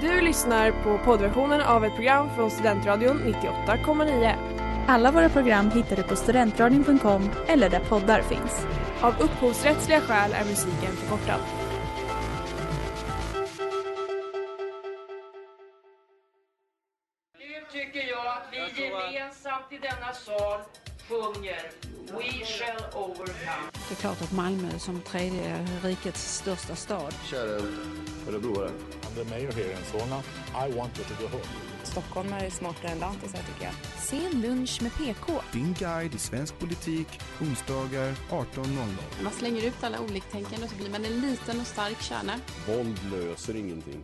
Du lyssnar på poddversionen av ett program från Studentradion 98,9. Alla våra program hittar du på studentradion.com eller där poddar finns. Av upphovsrättsliga skäl är musiken förkortad. Nu tycker jag att vi gemensamt i denna sal sjunger We shall overcome. Det är klart att Malmö som tredje rikets största stad. Kära örebroare. I'm the mayor here in Solna. I want you to go home. Stockholm är smartare än lantisar tycker jag. Sen lunch med PK. Din guide i svensk politik, onsdagar 18.00. Man slänger ut alla oliktänkande och så blir man en liten och stark kärna. Våld löser ingenting.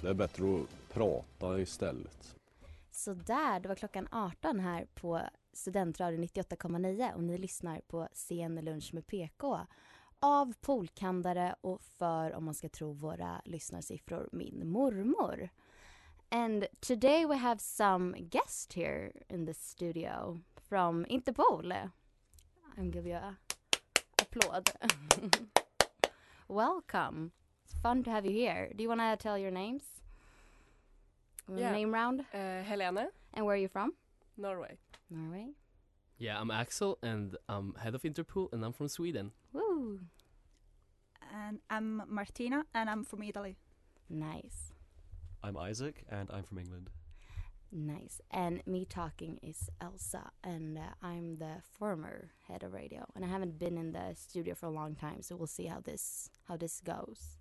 Det är bättre att prata istället. Så där, det var klockan 18 här på Studentradion 98,9 och ni lyssnar på Sen lunch med PK av Polkandare och för, om man ska tro våra lyssnarsiffror, min mormor. And today we have some guest here in the studio from Interpol. I'm give you a applaud. Welcome. It's fun to have you here. Do you want to tell your names? Yeah. Name round? Uh, Helene, And where are you from? Norway. Norway. Yeah, I'm Axel and I'm head of Interpol and I'm from Sweden. Woo! And I'm Martina and I'm from Italy. Nice. I'm Isaac and I'm from England. Nice. And me talking is Elsa, and uh, I'm the former head of radio. And I haven't been in the studio for a long time, so we'll see how this how this goes.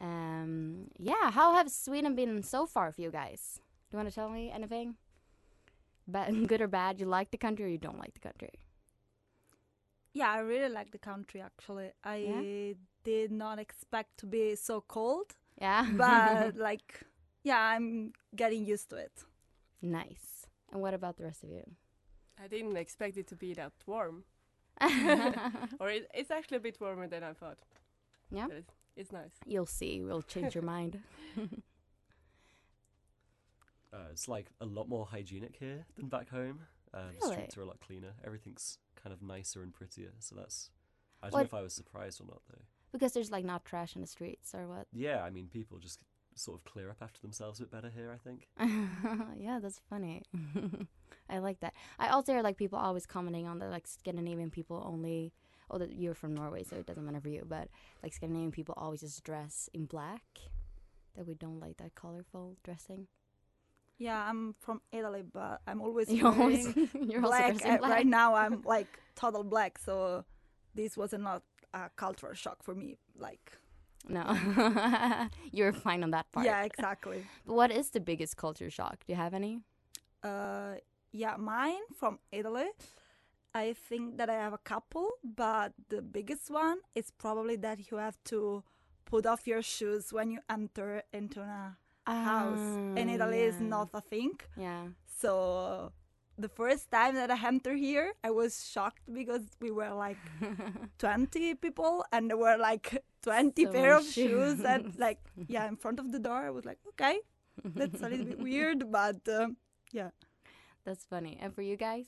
Um, yeah, how have Sweden been so far for you guys? Do you want to tell me anything? Bad, good or bad? You like the country or you don't like the country? Yeah, I really like the country actually. I Yeah? did not expect to be so cold, Yeah. but like, yeah, I'm getting used to it. nice. And what about the rest of you? I didn't expect it to be that warm. or it, it's actually a bit warmer than I thought. Yeah. But it's, it's nice. You'll see. We'll change your mind. Uh, it's like a lot more hygienic here than back home. Um, the Really? streets are a lot cleaner. Everything's kind of nicer and prettier. So that's. I don't What- know if I was surprised or not though. because there's like not trash in the streets or what? Yeah, I mean, people just sort of clear up after themselves a bit better here. I think. yeah, that's funny. I like that. I also hear like people always commenting on the like Scandinavian people only. Oh, that you're from Norway, so it doesn't matter for you. But like Scandinavian people always just dress in black. That we don't like that colorful dressing. Yeah, I'm from Italy, but I'm always You're always you're black. Uh, black. Right now, I'm like total black, so this was not a cultural shock for me. Like, No, you're fine on that part. yeah, exactly. But what is the biggest culture shock? Do you have any? Uh, yeah, mine from Italy. I think that I have a couple, but the biggest one is probably that you have to put off your shoes when you enter into a house. In Italy, is Ah, not a thing. Yeah. So the first time that I entered here, I was shocked because we were like 20 people and there were like 20 So pair of shoes and like yeah in front of the door. I was like, okay, that's a little bit weird, but um, yeah. That's funny. And for you guys?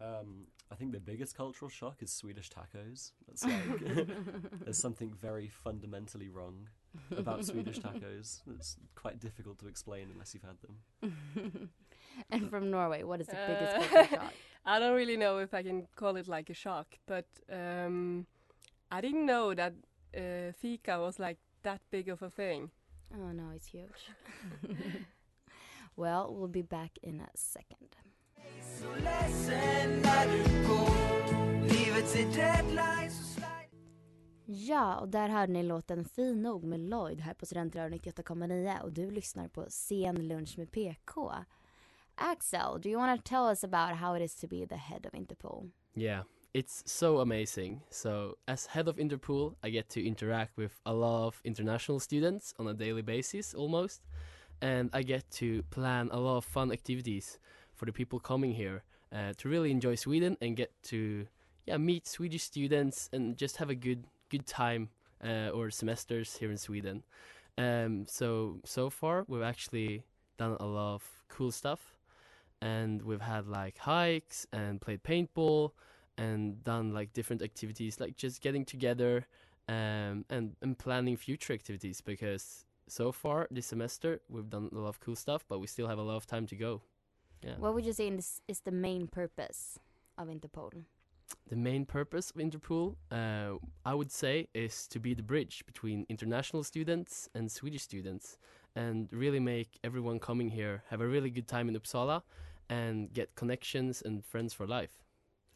Um, I think the biggest cultural shock is Swedish tacos. That's like there's something very fundamentally wrong about Swedish tacos. It's quite difficult to explain unless you've had them. and from Norway, what is the biggest Uh, culture shock? I don't really know if I can call it like a shock, but um, I didn't know that uh, fika was like that big of a thing. Oh no, it's huge. well, we'll be back in a second. Ja, och där hörde ni låten Fin nog med Lloyd här på Studentradion 98,9 och du lyssnar på Sen lunch med PK. Axel, do you want to tell us about how it is to be the head of Interpol? Yeah, it's so amazing. So, as head of Interpol, I get to interact with a lot of international students on a daily basis almost. And I get to plan a lot of fun activities for the people coming here uh, to really enjoy Sweden and get to yeah, meet Swedish students and just have a good good time uh, or semesters here in Sweden. Um, so so far we've actually done a lot of cool stuff, and we've had like hikes and played paintball and done like different activities, like just getting together um, and and planning future activities because so far this semester we've done a lot of cool stuff, but we still have a lot of time to go. Yeah. What would you say is, is the main purpose of Interpol? the main purpose of Interpol, uh, I would say, is to be the bridge between international students and Swedish students, and really make everyone coming here have a really good time in Uppsala, and get connections and friends for life.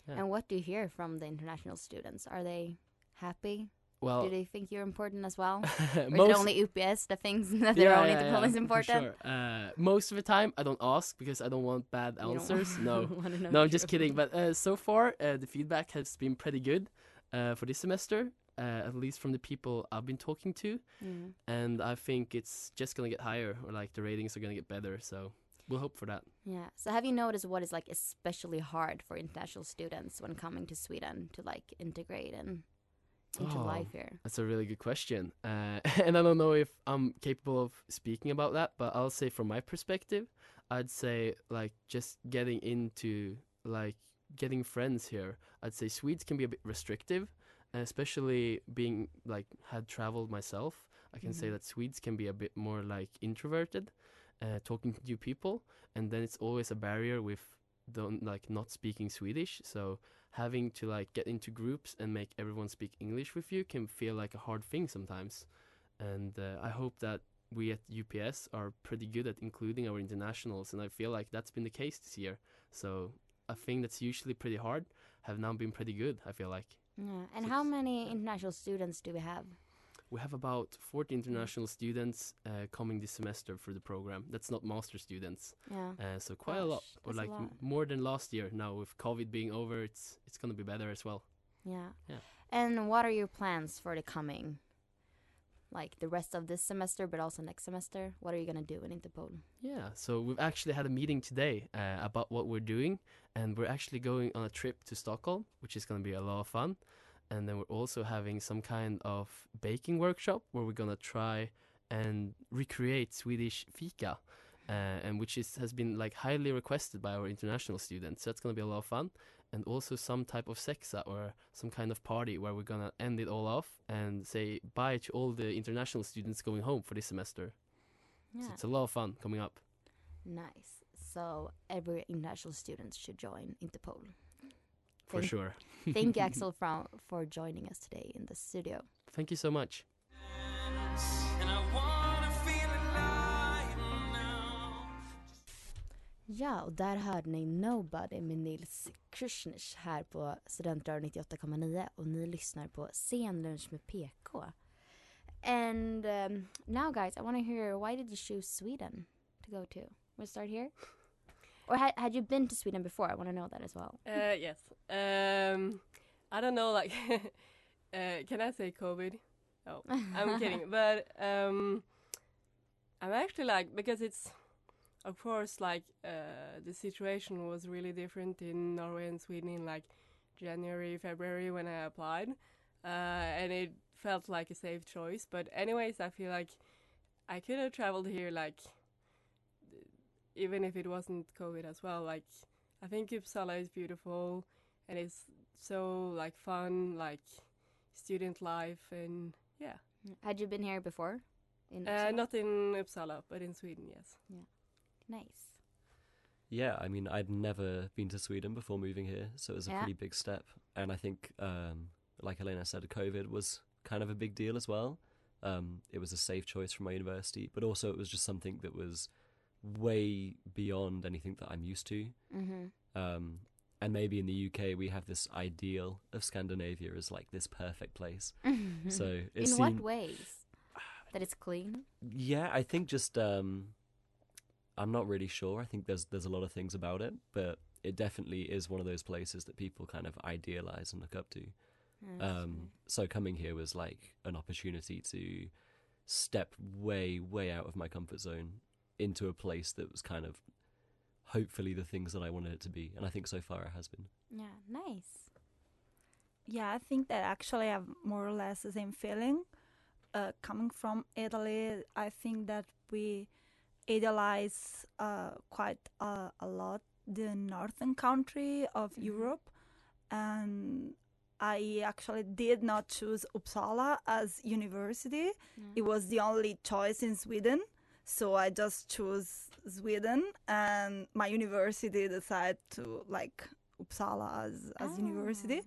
Yeah. And what do you hear from the international students? Are they happy? Well, do they think you're important as well? most- it only UPS that thinks that their own Interpol is for important? sure. Uh, most of the time, I don't ask because I don't want bad answers. no, no, I'm just kidding. But uh, so far, uh, the feedback has been pretty good uh, for this semester, uh, at least from the people I've been talking to. Mhm. And I think it's just gonna get higher, or like the ratings are gonna get better. So we'll hope for that. Yeah. So have you noticed what is like especially hard for international students when coming to Sweden to like integrate and into Oh, life here? That's a really good question. Uh, and I don't know if I'm capable of speaking about that, but I'll say from my perspective, I'd say like just getting into like getting friends here. I'd say Swedes can be a bit restrictive, especially being like had traveled myself. I can say Mhm. that Swedes can be a bit more like introverted, uh, talking to new people, and then it's always a barrier with don't like not speaking Swedish. So having to like get into groups and make everyone speak English with you can feel like a hard thing sometimes. And uh, I hope that we at UPS are pretty good at including our internationals, and I feel like that's been the case this year. So a thing that's usually pretty hard have now been pretty good. I feel like Yeah. And how many international students do we have? We have about 40 international students uh, coming this semester for the program. That's not master students. Yeah. Uh, so quite a lot, Gosh, or like lot. more than last year. Now with COVID being over, it's it's gonna be better as well. Yeah. Yeah. And what are your plans for the coming, like the rest of this semester, but also next semester? What are you gonna do in Interpol? Yeah, so we've actually had a meeting today uh, about what we're doing, and we're actually going on a trip to Stockholm, which is going to be a lot of fun. And then we're also having some kind of baking workshop where we're going to try and recreate Swedish fika, uh, and which is has been like highly requested by our international students. So that's going to be a lot of fun. And also some type of sexa or some kind of party where we're gonna end it all off and say bye to all the international students going home for this semester. So Yeah. it's a lot of fun coming up. Nice. So every international student should join Interpol. For Thank- sure. Thank you, Axel, for for joining us today in the studio. Thank you so much. Ja, och där hörde ni Nobody med Nils Krushnich här på Studentradion 98,9 och ni lyssnar på Scenlunch med PK. And um, now guys, I want to hear why did you choose Sweden to go to? We'll start here. Or had, had you been to Sweden before? I want to know that as well. Uh, yes. Um, I don't know, like, uh, can I say COVID? Oh, I'm kidding. But um, I'm actually like, because it's, of course, like, uh, the situation was really different in Norway and Sweden in like January, February when I applied. Uh, and it felt like a safe choice. But, anyways, I feel like I could have traveled here, like, even if it wasn't COVID as well. Like, I think Uppsala is beautiful and it's so like fun, like student life, and yeah. Had you been here before? In Uh, not in Uppsala, but in Sweden, yes. Yeah. Nice. Yeah, I mean, I'd never been to Sweden before moving here, so it was a Yeah. pretty big step. And I think, um, like Elena said, COVID was kind of a big deal as well. Um, it was a safe choice from my university, but also it was just something that was way beyond anything that I'm used to. Mhm. Um, and maybe in the UK we have this ideal of Scandinavia as like this perfect place. so in seemed, what ways? That it's clean. yeah, I think just um I'm not really sure. I think there's there's a lot of things about it, but it definitely is one of those places that people kind of idealize and look up to. Um so coming here was like an opportunity to step way way out of my comfort zone into a place that was kind of hopefully the things that I wanted it to be, and I think so far it has been. Yeah, nice. Yeah, I think that actually I have more or less the same feeling. Uh, coming from Italy, I think that we idealize uh, quite uh, a lot the northern country of Europe, and I actually did not choose Uppsala as university. It was the only choice in Sweden. So I just chose Sweden and my university decided to like Uppsala as as university.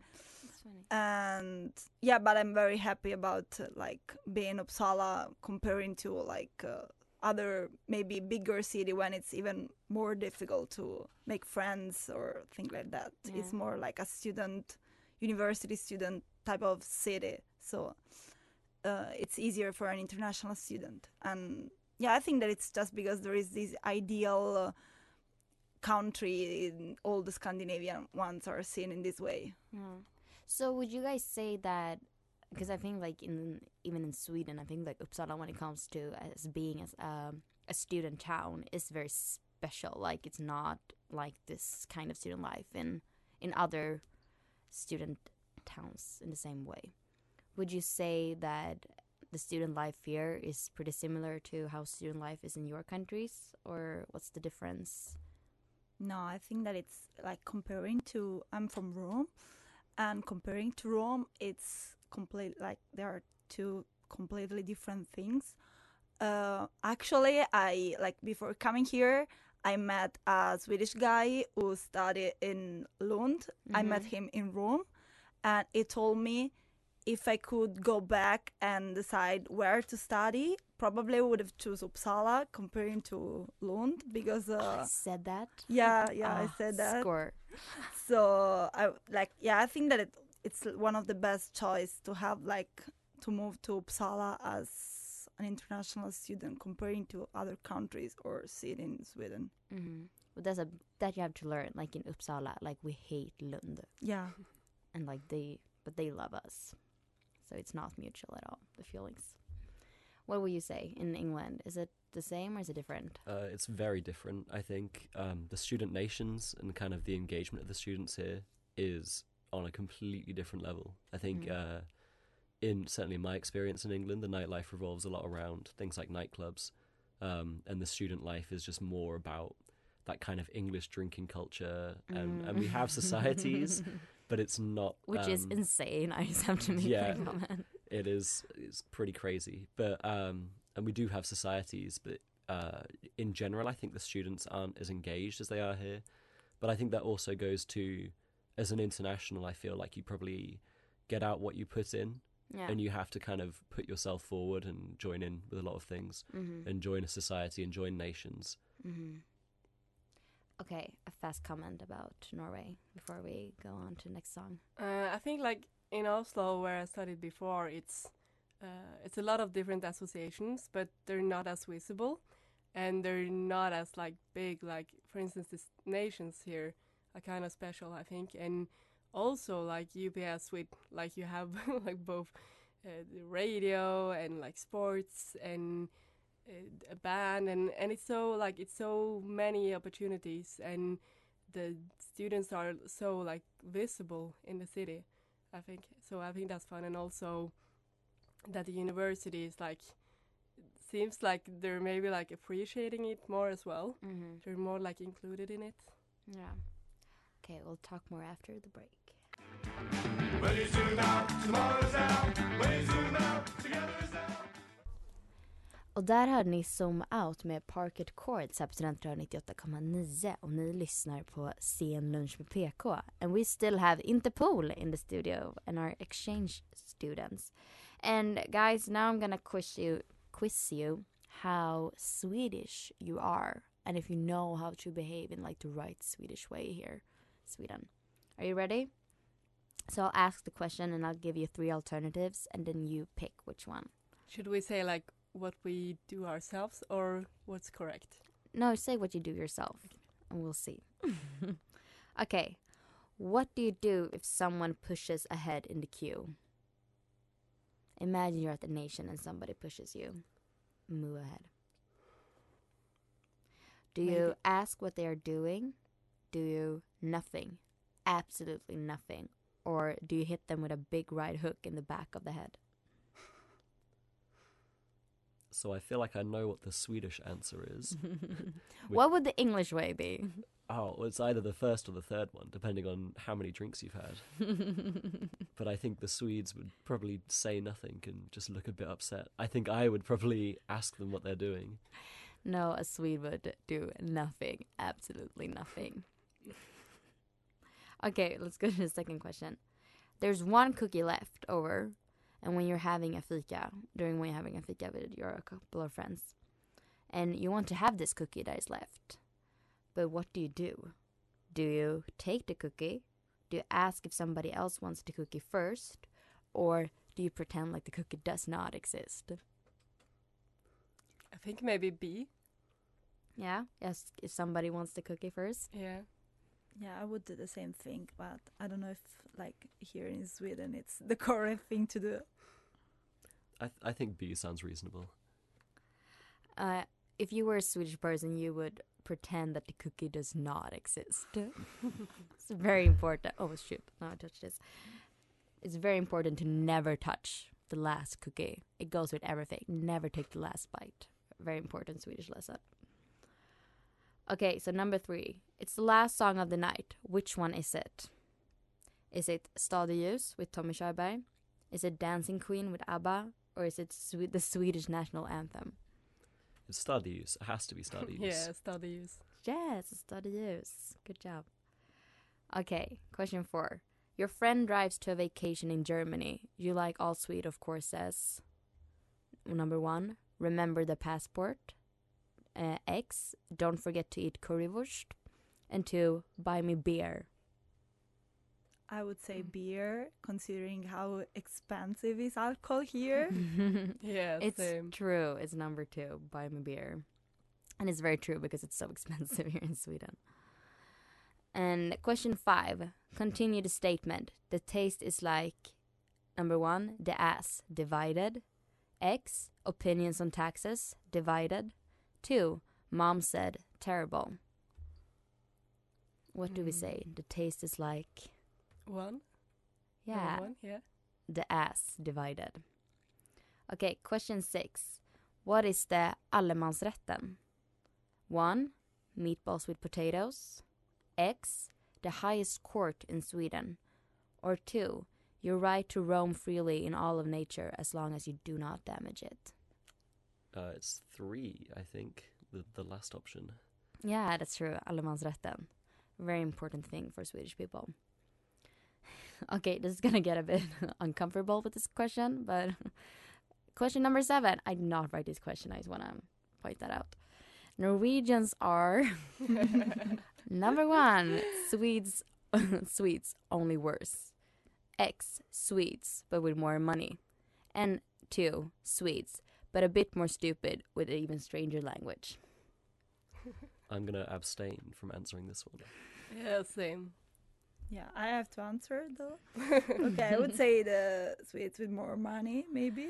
And yeah, but I'm very happy about uh, like being Uppsala comparing to like uh, other maybe bigger city when it's even more difficult to make friends or things like that. It's more like a student, university student type of city. So uh, it's easier for an international student. And yeah, I think that it's just because there is this ideal uh, country all the Scandinavian ones are seen in this way. Yeah. So would you guys say that because I think like in even in Sweden I think like Uppsala when it comes to as being as um, a student town is very special like it's not like this kind of student life in in other student towns in the same way. Would you say that the student life here is pretty similar to how student life is in your countries or what's the difference? No, I think that it's like comparing to I'm from Rome, and comparing to Rome, it's complete like there are two completely different things. Uh, actually, I like before coming here, I met a Swedish guy who studied in Lund. I met Mhm. him in Rome, and he told me if I could go back and decide where to study, probably would have chose Uppsala comparing to Lund because uh, I said that. yeah, yeah, I Ah, said that. Score. So I like yeah, I think that it, it's one of the best choice to have like to move to Uppsala as an international student comparing to other countries or city in Sweden. hmm But that's a that you have to learn. Like in Uppsala, like we hate Lund, Yeah. and like they, but they love us, so it's not mutual at all. The feelings. What will you say in England? Is it the same or is it different? Uh, it's very different. I think um, the student nations and kind of the engagement of the students here is on a completely different level. I think, Mm. uh, in certainly my experience in England, the nightlife revolves a lot around things like nightclubs, um, and the student life is just more about that kind of English drinking culture, and, and we have societies, but it's not Which is um, insane. I just have to make yeah, that comment. it is. It's pretty crazy, but um, and we do have societies, but uh, in general, I think the students aren't as engaged as they are here. But I think that also goes to, as an international, I feel like you probably get out what you put in, Yeah. and you have to kind of put yourself forward and join in with a lot of things, Mhm. and join a society and join nations. hmm Okay, a fast comment about Norway before we go on to next song. Uh, I think like in Oslo, where I studied before, it's uh, it's a lot of different associations, but they're not as visible, and they're not as like big. Like for instance, the nations here are kind of special, I think, and also like UPS with like you have like both uh, the radio and like sports and a band and and it's so like it's so many opportunities and the students are so like visible in the city i think so i think that's fun and also that the university is like seems like they're maybe like appreciating it more as well Mhm. they're more like included in it Yeah. Okay, we'll talk more after the break. Och där hörde ni Zoom Out med Parquet Courts här på Studentradion 98,9 och ni lyssnar på Sen lunch med PK. And we still have Interpol in the studio and our exchange students. And guys, now I'm gonna quiz you, quiz you how Swedish you are and if you know how to behave in like the right Swedish way here, Sweden. Are you ready? So I'll ask the question and I'll give you three alternatives and then you pick which one. should we say like what we do ourselves or what's correct No, say what you do yourself and we'll see. okay. What do you do if someone pushes ahead in the queue? Imagine you're at the nation and somebody pushes you. Move ahead. Do you ask what they are doing? Do you nothing? Absolutely nothing. Or do you hit them with a big right hook in the back of the head? So I feel like I know what the Swedish answer is. what would the English way be? Oh, well, it's either the first or the third one, depending on how many drinks you've had. but I think the Swedes would probably say nothing and just look a bit upset. I think I would probably ask them what they're doing. No, a Swede would do nothing. Absolutely nothing. okay, let's go to the second question. There's one cookie left over, and when you're having a fika, during when you're having a fika with your couple of friends, and you want to have this cookie that is left, but what do you do? Do you take the cookie? Do you ask if somebody else wants the cookie first? Or do you pretend like the cookie does not exist? I think maybe B. Yeah, yes, if somebody wants the cookie first. Yeah. Yeah, I would do the same thing, but I don't know if like here in Sweden it's the correct thing to do. I th- I think B sounds reasonable. Uh, if you were a Swedish person, you would pretend that the cookie does not exist. it's very important. Oh shoot! Now I touched this. It's very important to never touch the last cookie. It goes with everything. Never take the last bite. Very important Swedish lesson. Okay, so number three. It's the last song of the night. Which one is it? Is it Stad i ljus with Tommy Körberg? Is it Dancing Queen with ABBA? Or is it Swe- the Swedish national anthem? It's studies. It has to be studies. Yeah, studies. Yes, Stad i ljus. Good job. Okay, question four. Your friend drives to a vacation in Germany. You, like all sweet, of course, says number one, remember the passport. Uh, X, don't forget to eat currywurst. And two, buy me beer. I would say beer, considering how expensive is alcohol here. Yeah, it's same. true. It's number two, buy me beer. And it's very true because it's so expensive here in Sweden. And question five, continue the statement. The taste is like number one, the ass, divided. X, opinions on taxes, divided. Two, mom said, terrible. What do we Mm. say? The taste is like, One. yeah, One. Yeah. the ass divided. Okay, question six. What is the allemansrätten? One, meatballs with potatoes. X, the highest court in Sweden. Or two, your right to roam freely in all of nature as long as you do not damage it. Uh, it's three, I think. The the last option. Yeah, that's true. Allemansrätten. Very important thing for Swedish people. Okay, this is gonna get a bit uncomfortable with this question, but question number seven. I did not write this question. I just wanna point that out. Norwegians are number one. Swedes, Swedes only worse. X Swedes, but with more money, and two Swedes, but a bit more stupid with an even stranger language. I'm gonna abstain from answering this one. Yeah, same. Yeah, I have to answer though. okay, I would say the Swedes with more money, maybe.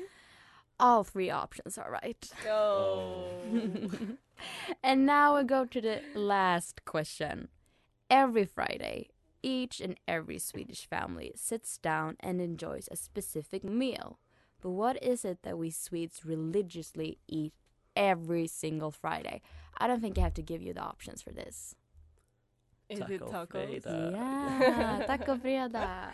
All three options are right. Oh. and now we go to the last question. Every Friday, each and every Swedish family sits down and enjoys a specific meal. But what is it that we Swedes religiously eat every single Friday? I don't think I have to give you the options for this. Is it Taco tacos? fredag. Yeah, taco fredag.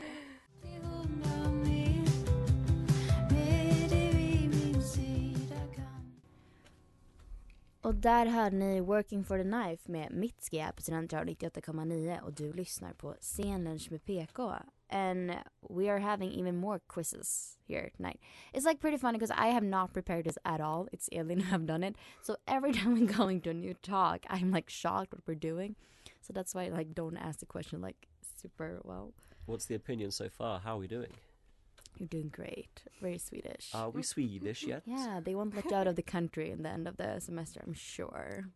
Och där hörde ni Working for the Knife med Mitski på Studentradion 98,9 och du lyssnar på Scenlunch med PK. And we are having even more quizzes here tonight. It's like pretty funny because I have not prepared this at all. It's Elin who have done it. So every time we're going to a new talk, I'm like shocked what we're doing. So that's why I like don't ask the question like super well. What's the opinion so far? How are we doing? You're doing great. Very Swedish. Are we Swedish yet? Yeah, they won't let you out of the country in the end of the semester, I'm sure.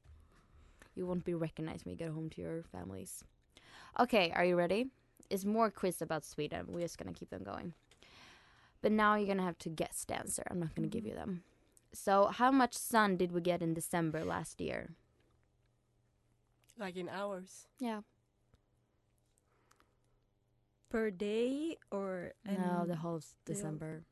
You won't be recognized when you get home to your families. Okay, are you ready? It's more quiz about Sweden. We're just gonna keep them going. But now you're gonna have to guess the answer. I'm not gonna give you them. So, how much sun did we get in December last year? Like in hours. Yeah. Per day or no, the whole s- the- December.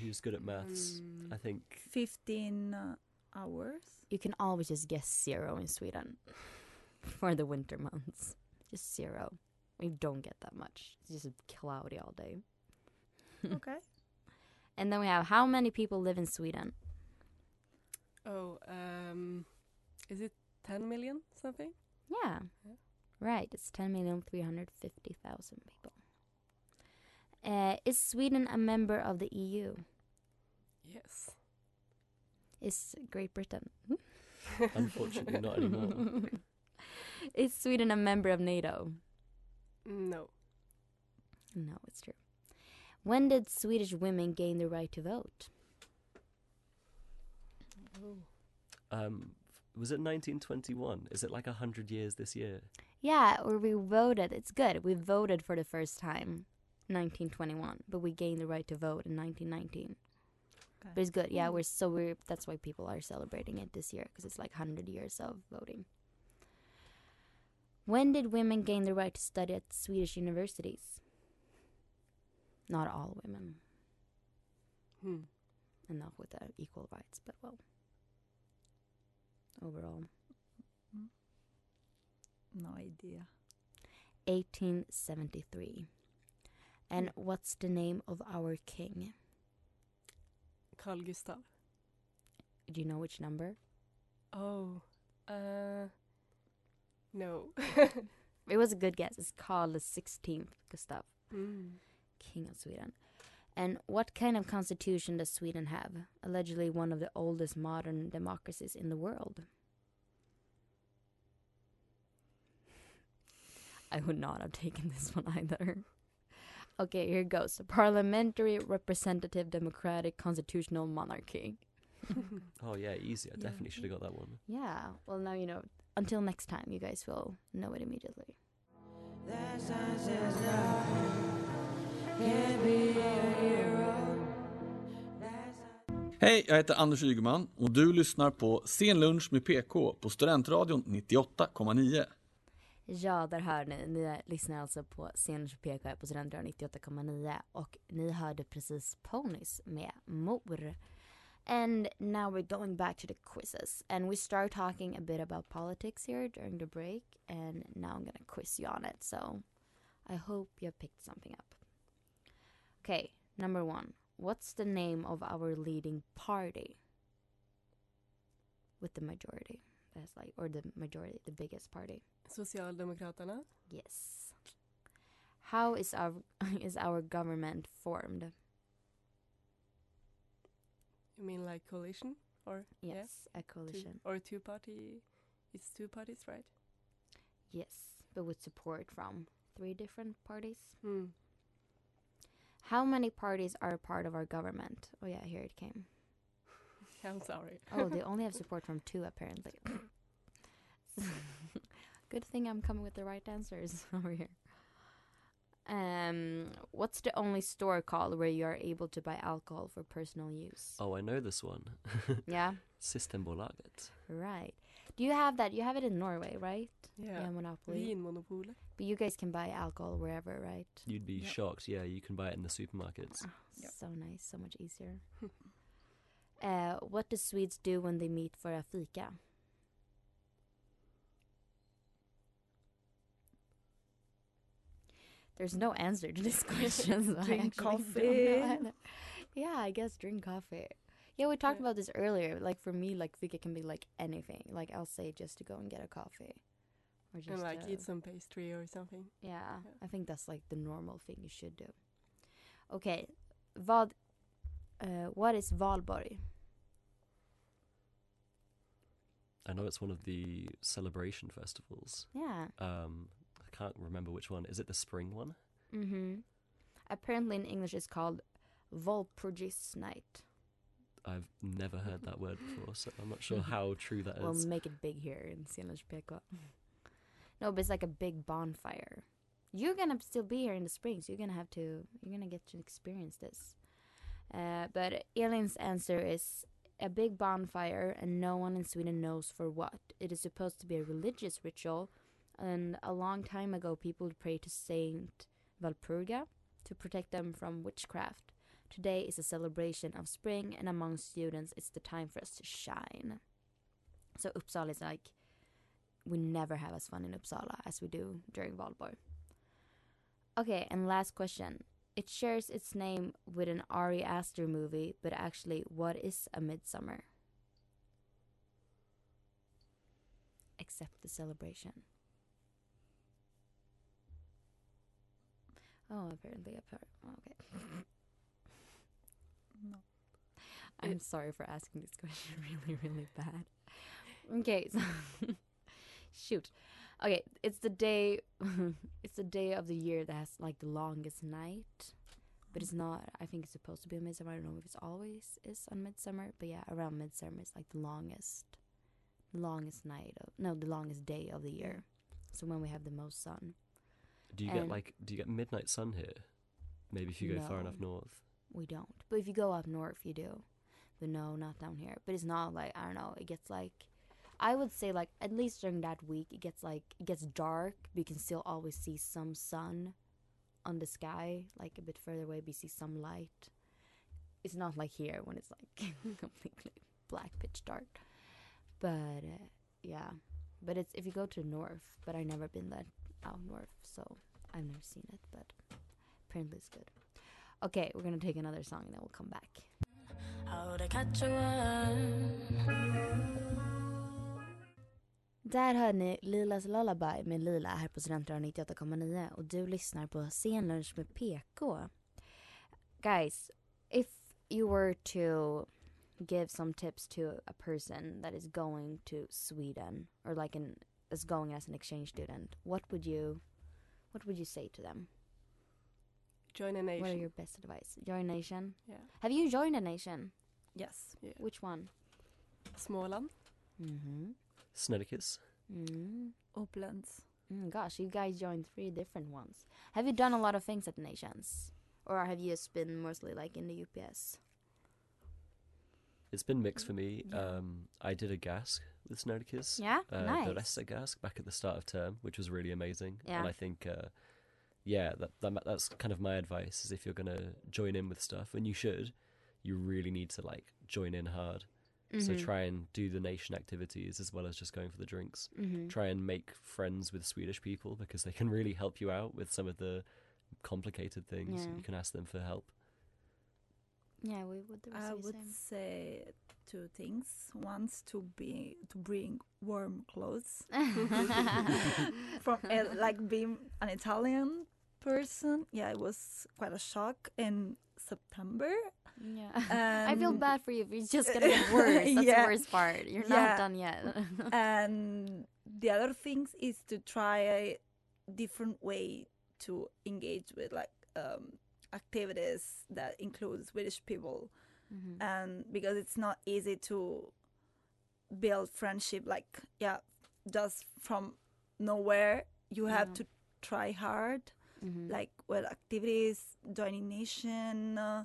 Who's good at maths? Mm. I think 15 uh, hours. You can always just guess zero in Sweden for the winter months. Just zero. We don't get that much. It's just cloudy all day. okay. And then we have how many people live in Sweden? Oh, um, is it 10 million something? Yeah. Yeah. Right, it's 10,350,000 people. Uh, is Sweden a member of the EU? Yes. Is Great Britain? Unfortunately, not anymore. is Sweden a member of NATO? No. No, it's true. When did Swedish women gain the right to vote? Um, was it 1921? Is it like a hundred years this year? Yeah, or we voted. It's good. We voted for the first time, 1921, but we gained the right to vote in 1919. Okay. But it's good. Yeah, we're so we're that's why people are celebrating it this year because it's like 100 years of voting. When did women gain the right to study at Swedish universities? Not all women. Hmm. Enough with the equal rights, but well, overall. No idea. 1873. And what's the name of our king? Carl Gustav. Do you know which number? Oh, uh, no. It was a good guess. It's Carl the 16th, Gustav, mm. king of Sweden. And what kind of constitution does Sweden have? Allegedly one of the oldest modern democracies in the world. I would not have taken this one either. Okay, here goes. Parliamentary representative democratic constitutional monarchy. Oh yeah, easy. I Yeah. definitely should have got that one. Yeah, well now you know. Until next time, you guys will know it immediately. Hej, jag heter Anders Ygeman och du lyssnar på Sen lunch med PK på Studentradion 98,9. Ja, där hör ni. Ni lyssnar alltså på Sceners PK här på Studentradion 98,9 och ni hörde precis Ponys med Mor. And now we're going back to the quizzes and we start talking a bit about politics here during the break and now I'm gonna quiz you on it so I hope you have picked something up. Okay, number one. What's the name of our leading party? With the majority. That's like, or the majority, the biggest party. Socialdemokraterna. Yes. How is our is our government formed? You mean like coalition or yeah? Yes, a Two- coalition. or two party? It's two parties, right? Yes, but with support from three different parties. Hmm. How many parties are part of our government? Oh yeah, here it came. I'm sorry. Oh, they only have support from two apparently. Good thing I'm coming with the right answers over here. Um, what's the only store called where you are able to buy alcohol for personal use? Oh, I know this one. Yeah. Systembolaget. Right. Do you have that? You have it in Norway, right? Yeah. Monopoly. Vinmonopolet. But you guys can buy alcohol wherever, right? You'd be Yep. shocked. Yeah, you can buy it in the supermarkets. So nice, so much easier. uh, what do Swedes do when they meet for a fika? There's no answer to this question. so Drink actually don't know coffee. Yeah, I guess drink coffee. Yeah, we talked Yeah. about this earlier. Like for me, like fika can be like anything. Like I'll say just to go and get a coffee, or just And like uh, eat some pastry or something. yeah, Yeah. I think that's like the normal thing you should do. Okay, vad, uh, what is Valborg? I know it's one of the celebration festivals. Yeah. Um, I can't remember which one. Is it the spring one? Mm-hmm. Apparently in English it's called Valpurgis night. I've never heard that word before, so I'm not sure how true that is. We'll make it big here in PK. no, but it's like a big bonfire. You're gonna still be here in the spring, so you're gonna have to. You're gonna get to experience this. Uh, but Elin's answer is a big bonfire, and no one in Sweden knows for what. It is supposed to be a religious ritual, and a long time ago, people would pray to Saint Valpurga to protect them from witchcraft. Today is a celebration of spring, and among students, it's the time for us to shine. So Uppsala is like, we never have as fun in Uppsala as we do during Valborg. Okay, and last question. It shares its name with an Ari Aster movie, but actually, what is a midsummer? Except the celebration. Oh, apparently heard. Okay. No. I'm sorry for asking this question really, really bad. Okay, so shoot. Okay, it's the day it's the day of the year that has like the longest night. But it's not I think it's supposed to be midsummer. I don't know if it's always is on midsummer, but yeah, around midsummer it's like the longest the longest night of no, the longest day of the year. So when we have the most sun. Do you get like do you get midnight sun here? Maybe if you go far enough north. We don't. But if you go up north, you do. But no, not down here. But it's not like I don't know. It gets like, I would say like at least during that week, it gets like it gets dark. But you can still always see some sun on the sky, like a bit further away. But you see some light. It's not like here when it's like completely black, pitch dark. But uh, yeah, but it's if you go to north. But I've never been that out north, so I've never seen it. But apparently it's good. Okay, we're gonna take another song and then we'll come back. How to catch a. Där hörde ni Lilas Lullaby med Lila här på Studentradion 98,9 och du lyssnar på Sen lunch med PK. Guys, if you were to give some tips to a person that is going to Sweden or like an is going as an exchange student, what would you what would you say to them? Join a nation. What are your best advice? Join a nation? Yeah. Have you joined a nation? Yes. Yeah. Which one? Småland. Mm-hmm. Snerikes. Mm. Uplands. Mm, gosh, you guys joined three different ones. Have you done a lot of things at nations? Or have you just been mostly like in the UPS? It's been mixed for me. Um, I did a gask with Snerikes. Yeah? Uh, Nice. The Resta back at the start of term, which was really amazing. Yeah. And I think, uh, yeah, that, that that's kind of my advice is if you're gonna join in with stuff, and you should, you really need to like join in hard. So Mhm. try and do the nation activities as well as just going for the drinks. Mhm. Try and make friends with Swedish people because they can really help you out with some of the complicated things. Yeah. You can ask them for help. Yeah, we would I would say two things. One's to be to bring warm clothes from uh, like being an Italian person. Yeah, it was quite a shock in September. Yeah. I feel bad for you. if It's just gonna get worse. That's Yeah. the worst part. You're Yeah. not done yet. and the other things is to try a different way to engage with like um, activities that include Swedish people, Mhm. and because it's not easy to build friendship like yeah just from nowhere you have Yeah. to try hard Mhm. like with activities joining nation uh,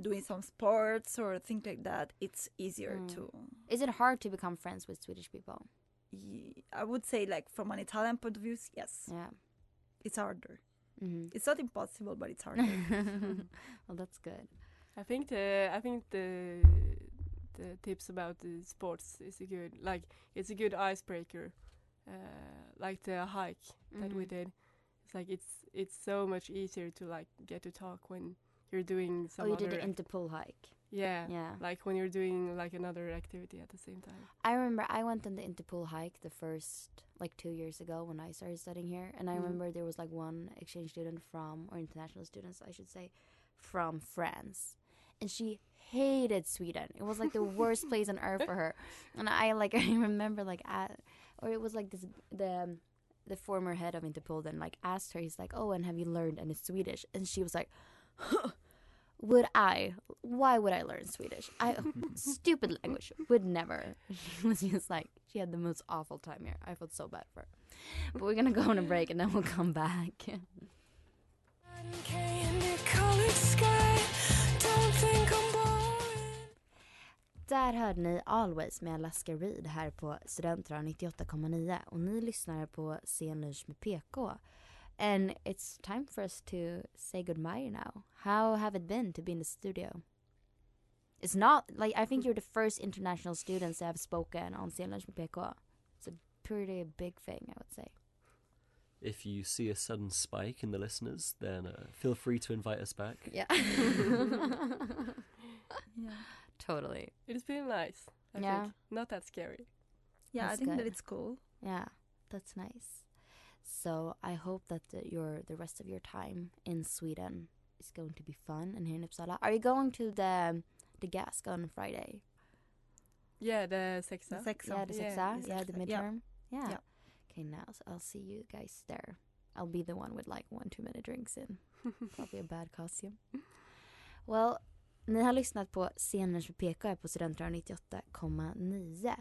doing some sports or things like that it's easier Mm. to Is it hard to become friends with Swedish people? I would say like from an Italian point of view, yes. Yeah. It's harder. Mhm. It's not impossible, but it's harder. well, that's good. I think the I think the the tips about the sports is a good like it's a good icebreaker. Uh, like the hike that we Mhm. did. It's like it's it's so much easier to like get to talk when you're doing some oh, you other did the ac- Interpol hike. Yeah Yeah. like when you're doing like another activity at the same time. I remember I went on the Interpol hike the first like two years ago when I started studying here, and I Mm. remember there was like one exchange student from or international students I should say from France, and she hated Sweden. It was like the worst place on earth for her, and I like I remember like at, or it was like this the the former head of Interpol then like asked her he's like oh and have you learned any Swedish and she was like. Would I? Why would I learn Swedish? I stupid language. Would never. She was just like she had the most awful time here. I felt so bad for her. But we're gonna go on a break and then we'll come back. Där hörde ni Always med Alaska Reed här på Studentrad 98,9 och ni lyssnar på Scenlunch med PK. And it's time for us to say goodbye now. How have it been to be in the studio? It's not like I think you're the first international students that have spoken on Sen lunch med PK. It's a pretty big thing, I would say. If you see a sudden spike in the listeners, then uh, feel free to invite us back. Yeah. Yeah. Totally. It's been nice. I Yeah. think. Not that scary. Yeah, That's I think that it's cool. Yeah, that's nice. So I hope that the, your the rest of your time in Sweden is going to be fun and here in Uppsala. Are you going to the the gasque on Friday? Yeah, the sexa. The sexa. Yeah, the Yeah, sexa. the Yeah, the midterm. Yeah. Yeah. Okay, now so I'll see you guys there. I'll be the one with like one too many drinks in. Probably a bad costume. Well, ni har lyssnat på Scener för PK här på Studentradion 98,9.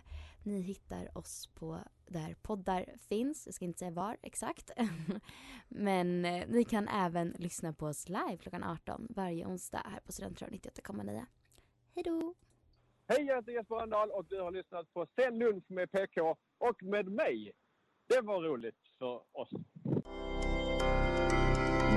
Ni hittar oss på där poddar finns. Jag ska inte säga var exakt. Men eh, ni kan även lyssna på oss live klockan 18 varje onsdag här på Studentradion 98,9. Hej då! Hej, jag heter Jesper Rönndahl och du har lyssnat på Sen lunch med PK och med mig. Det var roligt för oss.